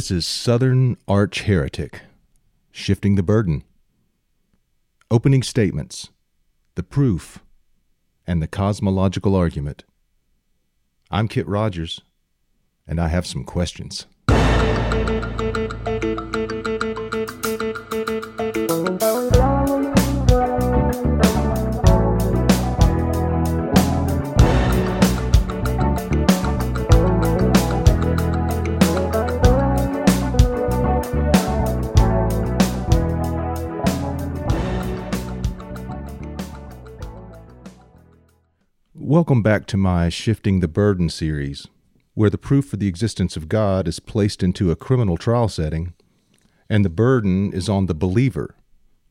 This is Southern Arch Heretic, Shifting the Burden. Opening statements, the proof, and the cosmological argument. I'm Kit Rogers, and I have some questions. Welcome back to my Shifting the Burden series, where the proof for the existence of God is placed into a criminal trial setting, and the burden is on the believer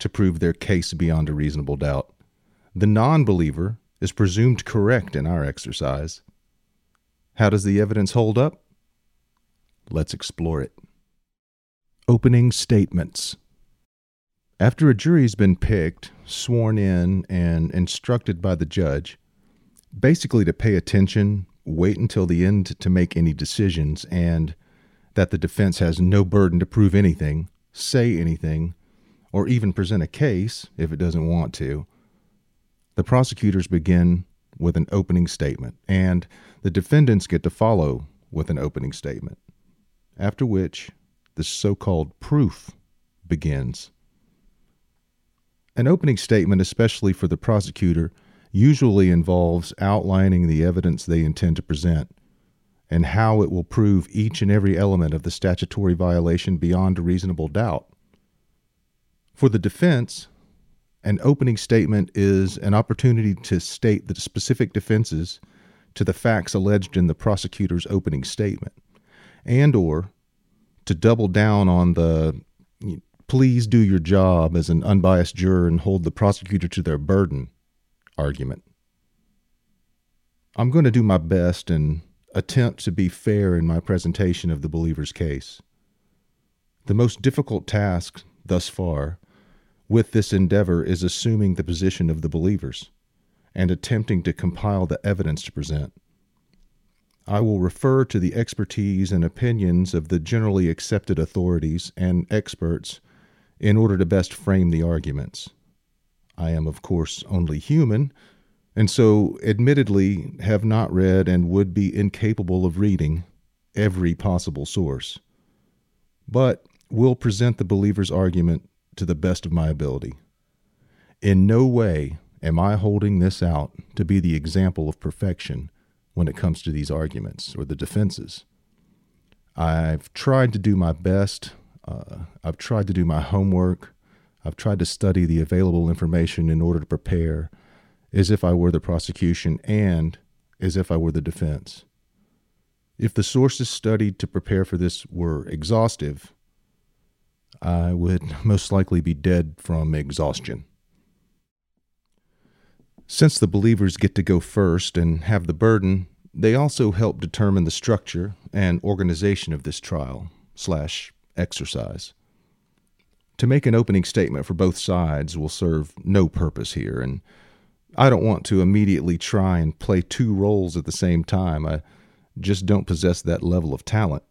to prove their case beyond a reasonable doubt. The non believer is presumed correct in our exercise. How does the evidence hold up? Let's explore it. Opening statements. After a jury's been picked, sworn in, and instructed by the judge, basically to pay attention, wait until the end to make any decisions, and that the defense has no burden to prove anything, say anything, or even present a case if it doesn't want to. The prosecutors begin with an opening statement, and the defendants get to follow with an opening statement, after which the so called proof begins. An opening statement, especially for the prosecutor, usually involves outlining the evidence they intend to present and how it will prove each and every element of the statutory violation beyond a reasonable doubt. For the defense, an opening statement is an opportunity to state the specific defenses to the facts alleged in the prosecutor's opening statement and or to double down on the please do your job as an unbiased juror and hold the prosecutor to their burden argument. I'm going to do my best and attempt to be fair in my presentation of the believer's case. The most difficult task thus far with this endeavor is assuming the position of the believers and attempting to compile the evidence to present. I will refer to the expertise and opinions of the generally accepted authorities and experts in order to best frame the arguments. I am, of course, only human, and so admittedly have not read and would be incapable of reading every possible source, but will present the believer's argument to the best of my ability. In no way am I holding this out to be the example of perfection when it comes to these arguments or the defenses. I've tried to do my best. Uh, I've tried to do my homework. I've tried to study the available information in order to prepare as if I were the prosecution and as if I were the defense. If the sources studied to prepare for this were exhaustive, I would most likely be dead from exhaustion. Since the believers get to go first and have the burden, they also help determine the structure and organization of this trial slash exercise. To make an opening statement for both sides will serve no purpose here, and I don't want to immediately try and play two roles at the same time. I just don't possess that level of talent.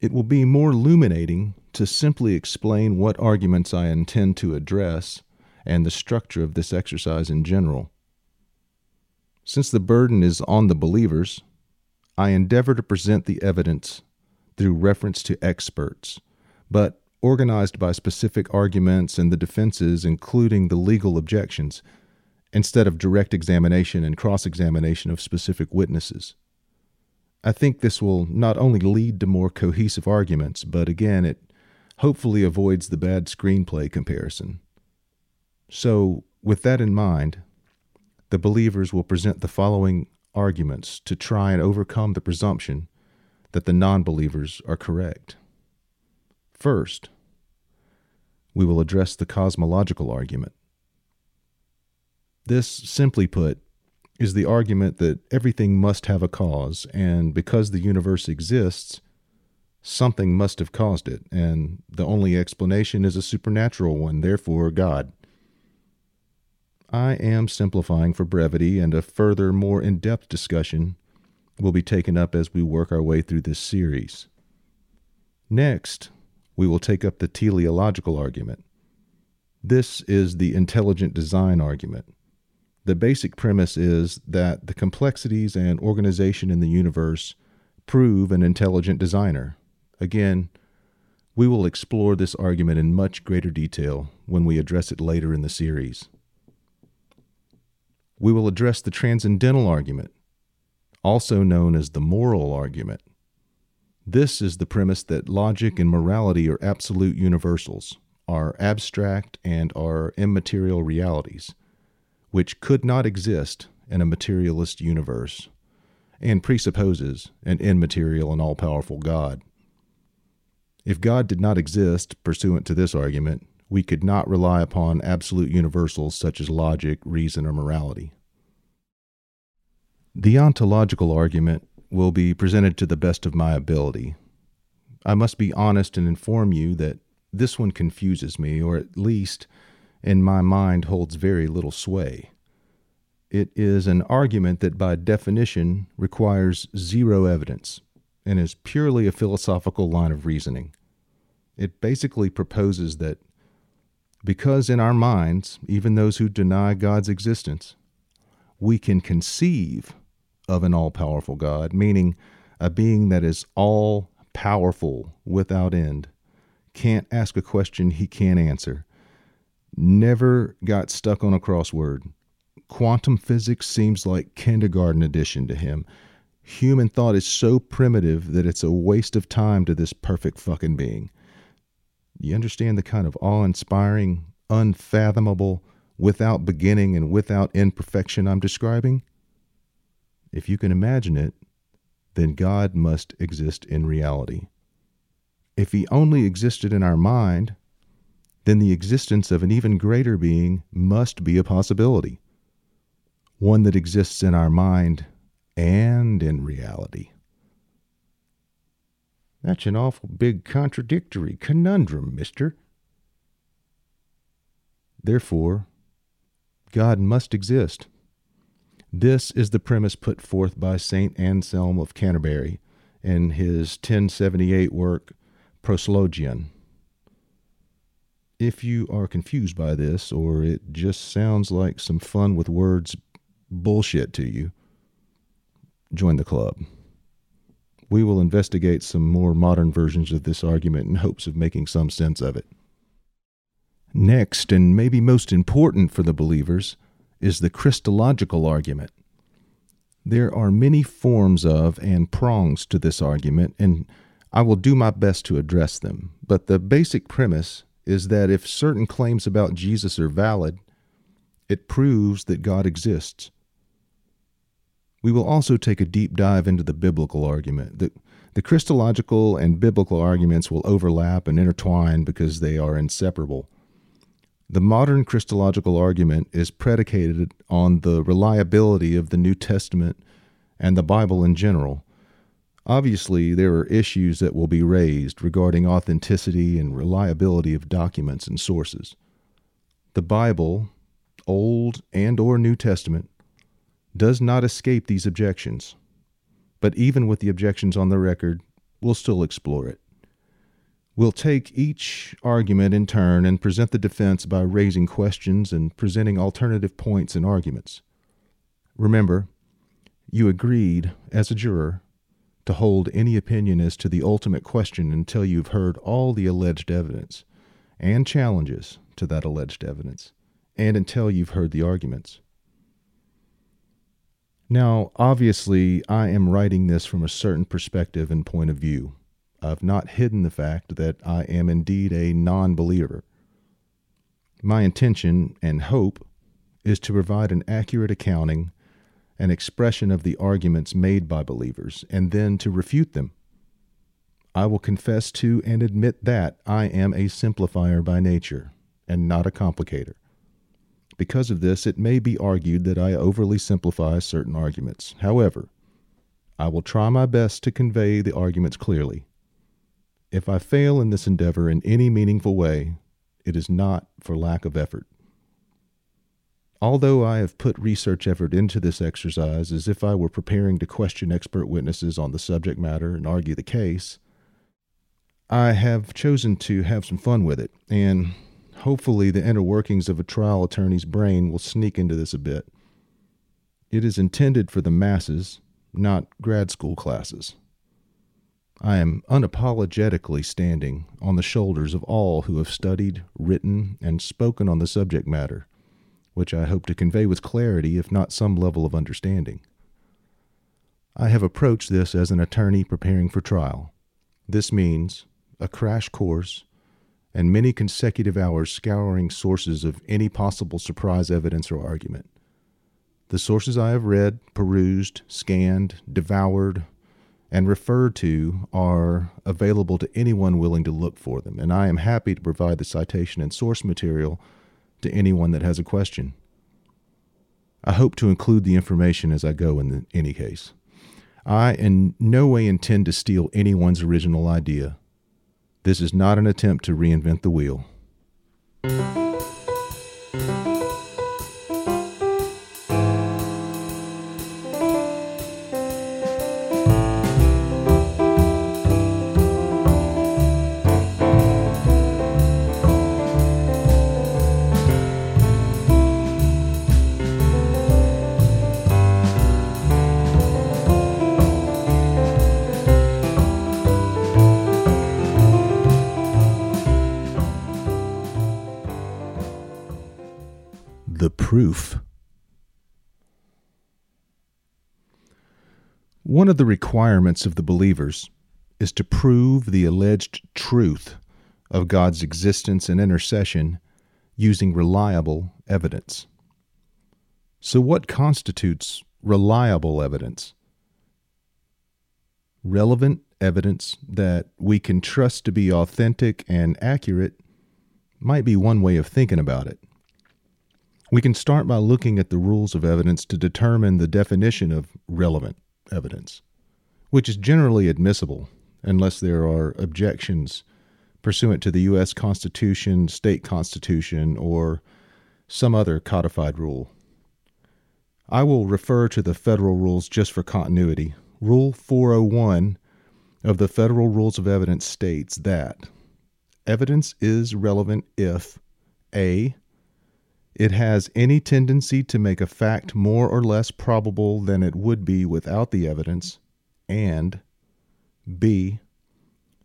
It will be more illuminating to simply explain what arguments I intend to address and the structure of this exercise in general. Since the burden is on the believers, I endeavor to present the evidence through reference to experts, but organized by specific arguments and the defenses, including the legal objections, instead of direct examination and cross examination of specific witnesses. I think this will not only lead to more cohesive arguments, but again, it hopefully avoids the bad screenplay comparison. So, with that in mind, the believers will present the following arguments to try and overcome the presumption that the non believers are correct. First, we will address the cosmological argument. This, simply put, is the argument that everything must have a cause, and because the universe exists, something must have caused it, and the only explanation is a supernatural one, therefore, God. I am simplifying for brevity, and a further, more in depth discussion will be taken up as we work our way through this series. Next, we will take up the teleological argument. This is the intelligent design argument. The basic premise is that the complexities and organization in the universe prove an intelligent designer. Again, we will explore this argument in much greater detail when we address it later in the series. We will address the transcendental argument, also known as the moral argument. This is the premise that logic and morality are absolute universals, are abstract, and are immaterial realities, which could not exist in a materialist universe, and presupposes an immaterial and all powerful God. If God did not exist, pursuant to this argument, we could not rely upon absolute universals such as logic, reason, or morality. The ontological argument will be presented to the best of my ability. I must be honest and inform you that this one confuses me, or at least in my mind holds very little sway. It is an argument that by definition requires zero evidence and is purely a philosophical line of reasoning. It basically proposes that because in our minds, even those who deny God's existence, we can conceive of an all powerful God, meaning a being that is all powerful without end, can't ask a question he can't answer, never got stuck on a crossword. Quantum physics seems like kindergarten edition to him. Human thought is so primitive that it's a waste of time to this perfect fucking being. You understand the kind of awe inspiring, unfathomable, without beginning and without imperfection I'm describing? If you can imagine it, then God must exist in reality. If he only existed in our mind, then the existence of an even greater being must be a possibility, one that exists in our mind and in reality. That's an awful big contradictory conundrum, mister. Therefore, God must exist. This is the premise put forth by St. Anselm of Canterbury in his 1078 work, Proslogion. If you are confused by this, or it just sounds like some fun with words bullshit to you, join the club. We will investigate some more modern versions of this argument in hopes of making some sense of it. Next, and maybe most important for the believers, is the Christological argument. There are many forms of and prongs to this argument, and I will do my best to address them. But the basic premise is that if certain claims about Jesus are valid, it proves that God exists. We will also take a deep dive into the biblical argument. The, the Christological and biblical arguments will overlap and intertwine because they are inseparable. The modern Christological argument is predicated on the reliability of the New Testament and the Bible in general. Obviously, there are issues that will be raised regarding authenticity and reliability of documents and sources. The Bible, Old and or New Testament, does not escape these objections. But even with the objections on the record, we'll still explore it. We'll take each argument in turn and present the defense by raising questions and presenting alternative points and arguments. Remember, you agreed, as a juror, to hold any opinion as to the ultimate question until you've heard all the alleged evidence and challenges to that alleged evidence, and until you've heard the arguments. Now, obviously, I am writing this from a certain perspective and point of view. I've not hidden the fact that I am indeed a non believer. My intention and hope is to provide an accurate accounting and expression of the arguments made by believers, and then to refute them. I will confess to and admit that I am a simplifier by nature, and not a complicator. Because of this, it may be argued that I overly simplify certain arguments. However, I will try my best to convey the arguments clearly. If I fail in this endeavor in any meaningful way, it is not for lack of effort. Although I have put research effort into this exercise as if I were preparing to question expert witnesses on the subject matter and argue the case, I have chosen to have some fun with it, and hopefully, the inner workings of a trial attorney's brain will sneak into this a bit. It is intended for the masses, not grad school classes. I am unapologetically standing on the shoulders of all who have studied, written, and spoken on the subject matter, which I hope to convey with clarity, if not some level of understanding. I have approached this as an attorney preparing for trial. This means a crash course and many consecutive hours scouring sources of any possible surprise evidence or argument. The sources I have read, perused, scanned, devoured, and referred to are available to anyone willing to look for them, and I am happy to provide the citation and source material to anyone that has a question. I hope to include the information as I go in the, any case. I in no way intend to steal anyone's original idea. This is not an attempt to reinvent the wheel. Proof. One of the requirements of the believers is to prove the alleged truth of God's existence and intercession using reliable evidence. So, what constitutes reliable evidence? Relevant evidence that we can trust to be authentic and accurate might be one way of thinking about it. We can start by looking at the rules of evidence to determine the definition of relevant evidence, which is generally admissible unless there are objections pursuant to the U.S. Constitution, state constitution, or some other codified rule. I will refer to the federal rules just for continuity. Rule 401 of the Federal Rules of Evidence states that evidence is relevant if A it has any tendency to make a fact more or less probable than it would be without the evidence, and b.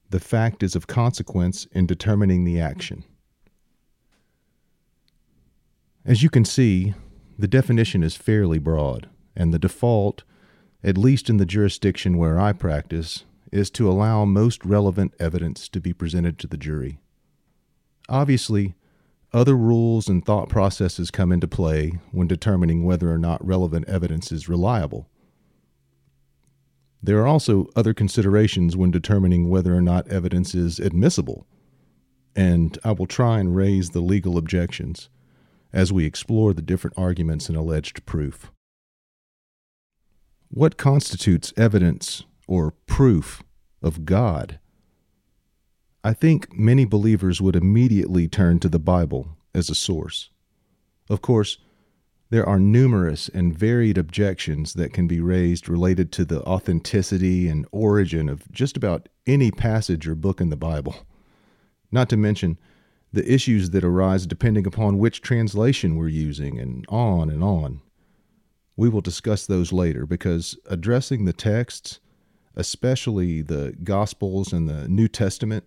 The fact is of consequence in determining the action. As you can see, the definition is fairly broad, and the default, at least in the jurisdiction where I practice, is to allow most relevant evidence to be presented to the jury. Obviously, other rules and thought processes come into play when determining whether or not relevant evidence is reliable. There are also other considerations when determining whether or not evidence is admissible, and I will try and raise the legal objections as we explore the different arguments in alleged proof. What constitutes evidence or proof of God? I think many believers would immediately turn to the Bible as a source. Of course, there are numerous and varied objections that can be raised related to the authenticity and origin of just about any passage or book in the Bible, not to mention the issues that arise depending upon which translation we're using, and on and on. We will discuss those later because addressing the texts, especially the Gospels and the New Testament,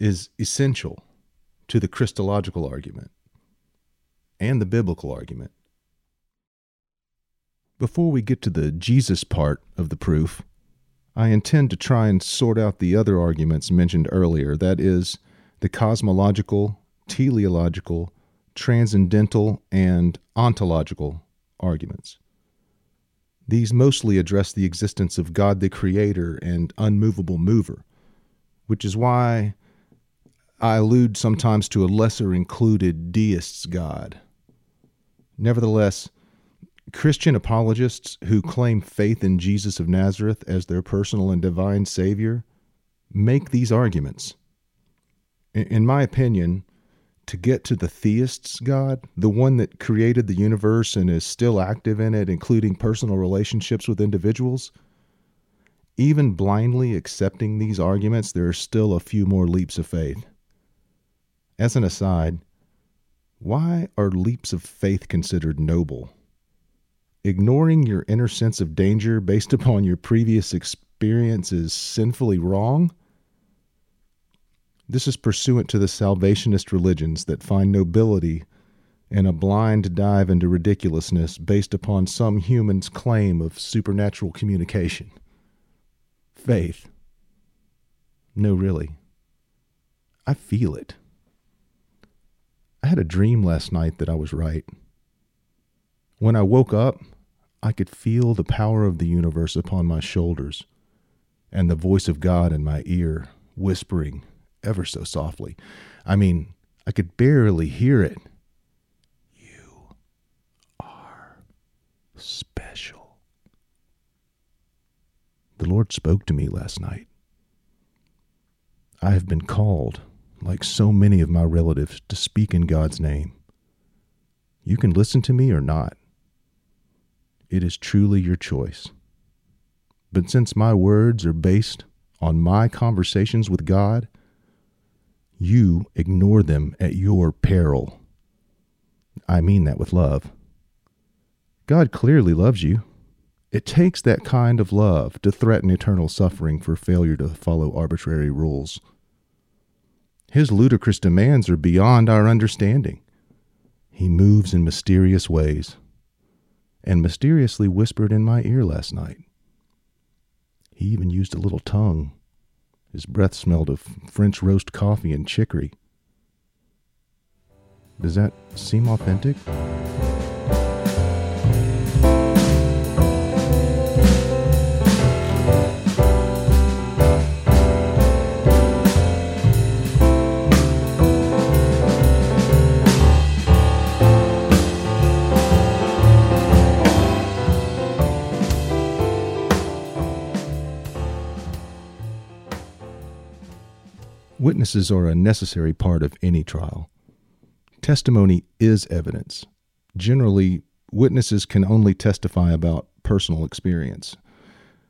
is essential to the Christological argument and the biblical argument. Before we get to the Jesus part of the proof, I intend to try and sort out the other arguments mentioned earlier that is, the cosmological, teleological, transcendental, and ontological arguments. These mostly address the existence of God the Creator and unmovable mover, which is why I allude sometimes to a lesser included deist's God. Nevertheless, Christian apologists who claim faith in Jesus of Nazareth as their personal and divine Savior make these arguments. In my opinion, to get to the theist's God, the one that created the universe and is still active in it, including personal relationships with individuals, even blindly accepting these arguments, there are still a few more leaps of faith. As an aside, why are leaps of faith considered noble? Ignoring your inner sense of danger based upon your previous experience is sinfully wrong? This is pursuant to the salvationist religions that find nobility in a blind dive into ridiculousness based upon some human's claim of supernatural communication. Faith. No, really. I feel it. I had a dream last night that I was right. When I woke up, I could feel the power of the universe upon my shoulders and the voice of God in my ear, whispering ever so softly. I mean, I could barely hear it. You are special. The Lord spoke to me last night. I have been called, like so many of my relatives, to speak in God's name. You can listen to me or not. It is truly your choice. But since my words are based on my conversations with God, you ignore them at your peril. I mean that with love. God clearly loves you. It takes that kind of love to threaten eternal suffering for failure to follow arbitrary rules. His ludicrous demands are beyond our understanding. He moves in mysterious ways, and mysteriously whispered in my ear last night. He even used a little tongue. His breath smelled of French roast coffee and chicory. Does that seem authentic? Witnesses are a necessary part of any trial. Testimony is evidence. Generally, witnesses can only testify about personal experience.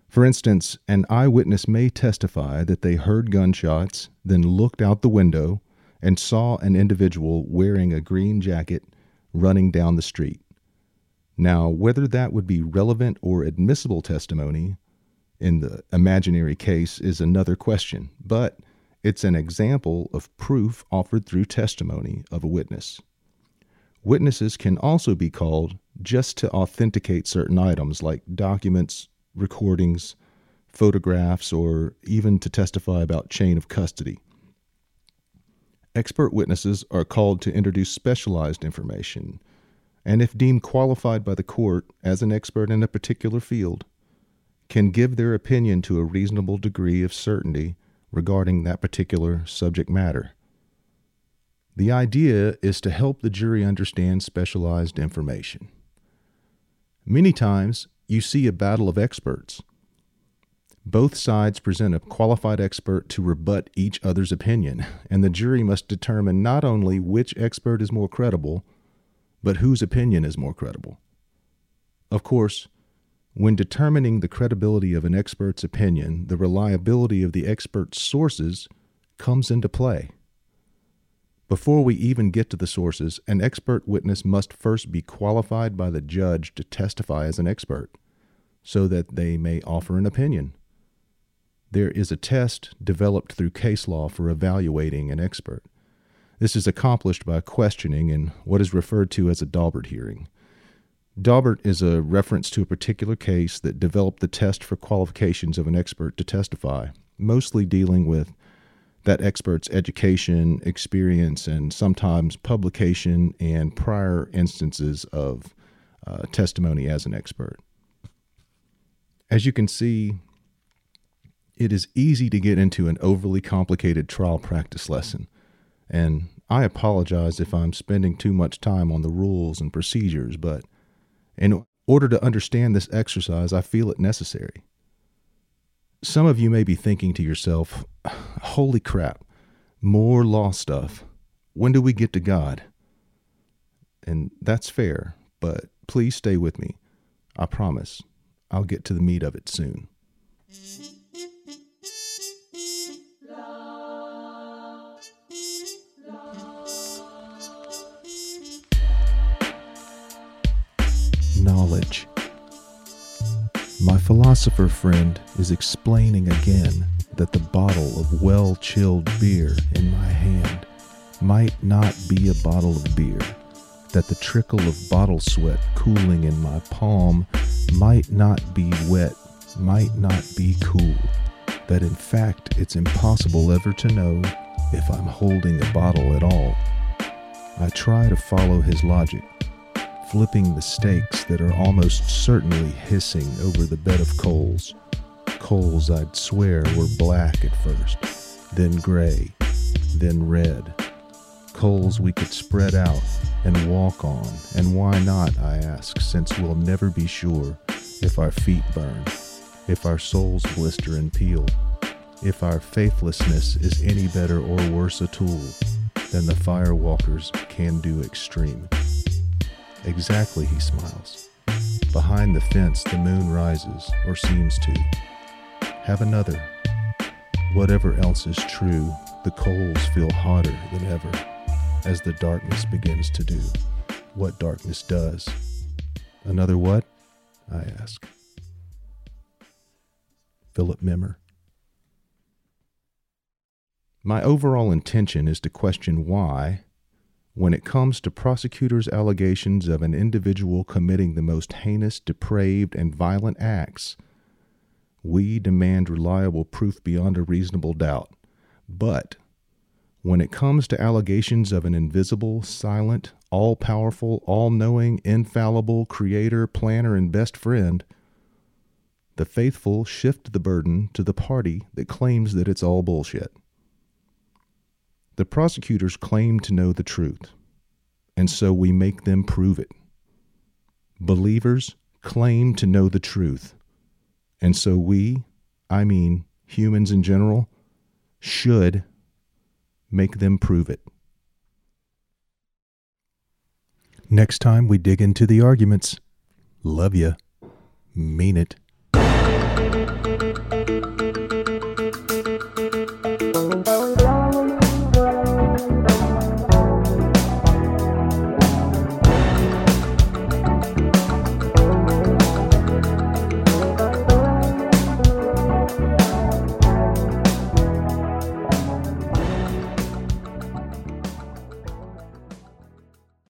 For instance, an eyewitness may testify that they heard gunshots, then looked out the window and saw an individual wearing a green jacket running down the street. Now, whether that would be relevant or admissible testimony in the imaginary case is another question, but it's an example of proof offered through testimony of a witness. Witnesses can also be called just to authenticate certain items like documents, recordings, photographs, or even to testify about chain of custody. Expert witnesses are called to introduce specialized information, and if deemed qualified by the court as an expert in a particular field, can give their opinion to a reasonable degree of certainty regarding that particular subject matter. The idea is to help the jury understand specialized information. Many times, you see a battle of experts. Both sides present a qualified expert to rebut each other's opinion, and the jury must determine not only which expert is more credible, but whose opinion is more credible. Of course, when determining the credibility of an expert's opinion, the reliability of the expert's sources comes into play. Before we even get to the sources, an expert witness must first be qualified by the judge to testify as an expert so that they may offer an opinion. There is a test developed through case law for evaluating an expert. This is accomplished by questioning in what is referred to as a Daubert hearing. Daubert is a reference to a particular case that developed the test for qualifications of an expert to testify, mostly dealing with that expert's education, experience, and sometimes publication and prior instances of uh, testimony as an expert. As you can see, it is easy to get into an overly complicated trial practice lesson, and I apologize if I'm spending too much time on the rules and procedures, but in order to understand this exercise, I feel it necessary. Some of you may be thinking to yourself, holy crap, more law stuff. When do we get to God? And that's fair, but please stay with me. I promise I'll get to the meat of it soon. My philosopher friend is explaining again that the bottle of well chilled beer in my hand might not be a bottle of beer, that the trickle of bottle sweat cooling in my palm might not be wet, might not be cool, that in fact it's impossible ever to know if I'm holding a bottle at all. I try to follow his logic flipping the steaks that are almost certainly hissing over the bed of coals. Coals I'd swear were black at first, then gray, then red. Coals we could spread out and walk on, and why not, I ask, since we'll never be sure if our feet burn, if our souls blister and peel, if our faithlessness is any better or worse a tool than the firewalker's can do extreme. Exactly, he smiles. Behind the fence, the moon rises, or seems to. Have another. Whatever else is true, the coals feel hotter than ever as the darkness begins to do what darkness does. Another what? I ask. Philip Memmer. My overall intention is to question why, when it comes to prosecutors' allegations of an individual committing the most heinous, depraved, and violent acts, we demand reliable proof beyond a reasonable doubt. But when it comes to allegations of an invisible, silent, all powerful, all knowing, infallible creator, planner, and best friend, the faithful shift the burden to the party that claims that it's all bullshit. The prosecutors claim to know the truth, and so we make them prove it. Believers claim to know the truth, and so we, I mean humans in general, should make them prove it. Next time we dig into the arguments. Love ya. Mean it.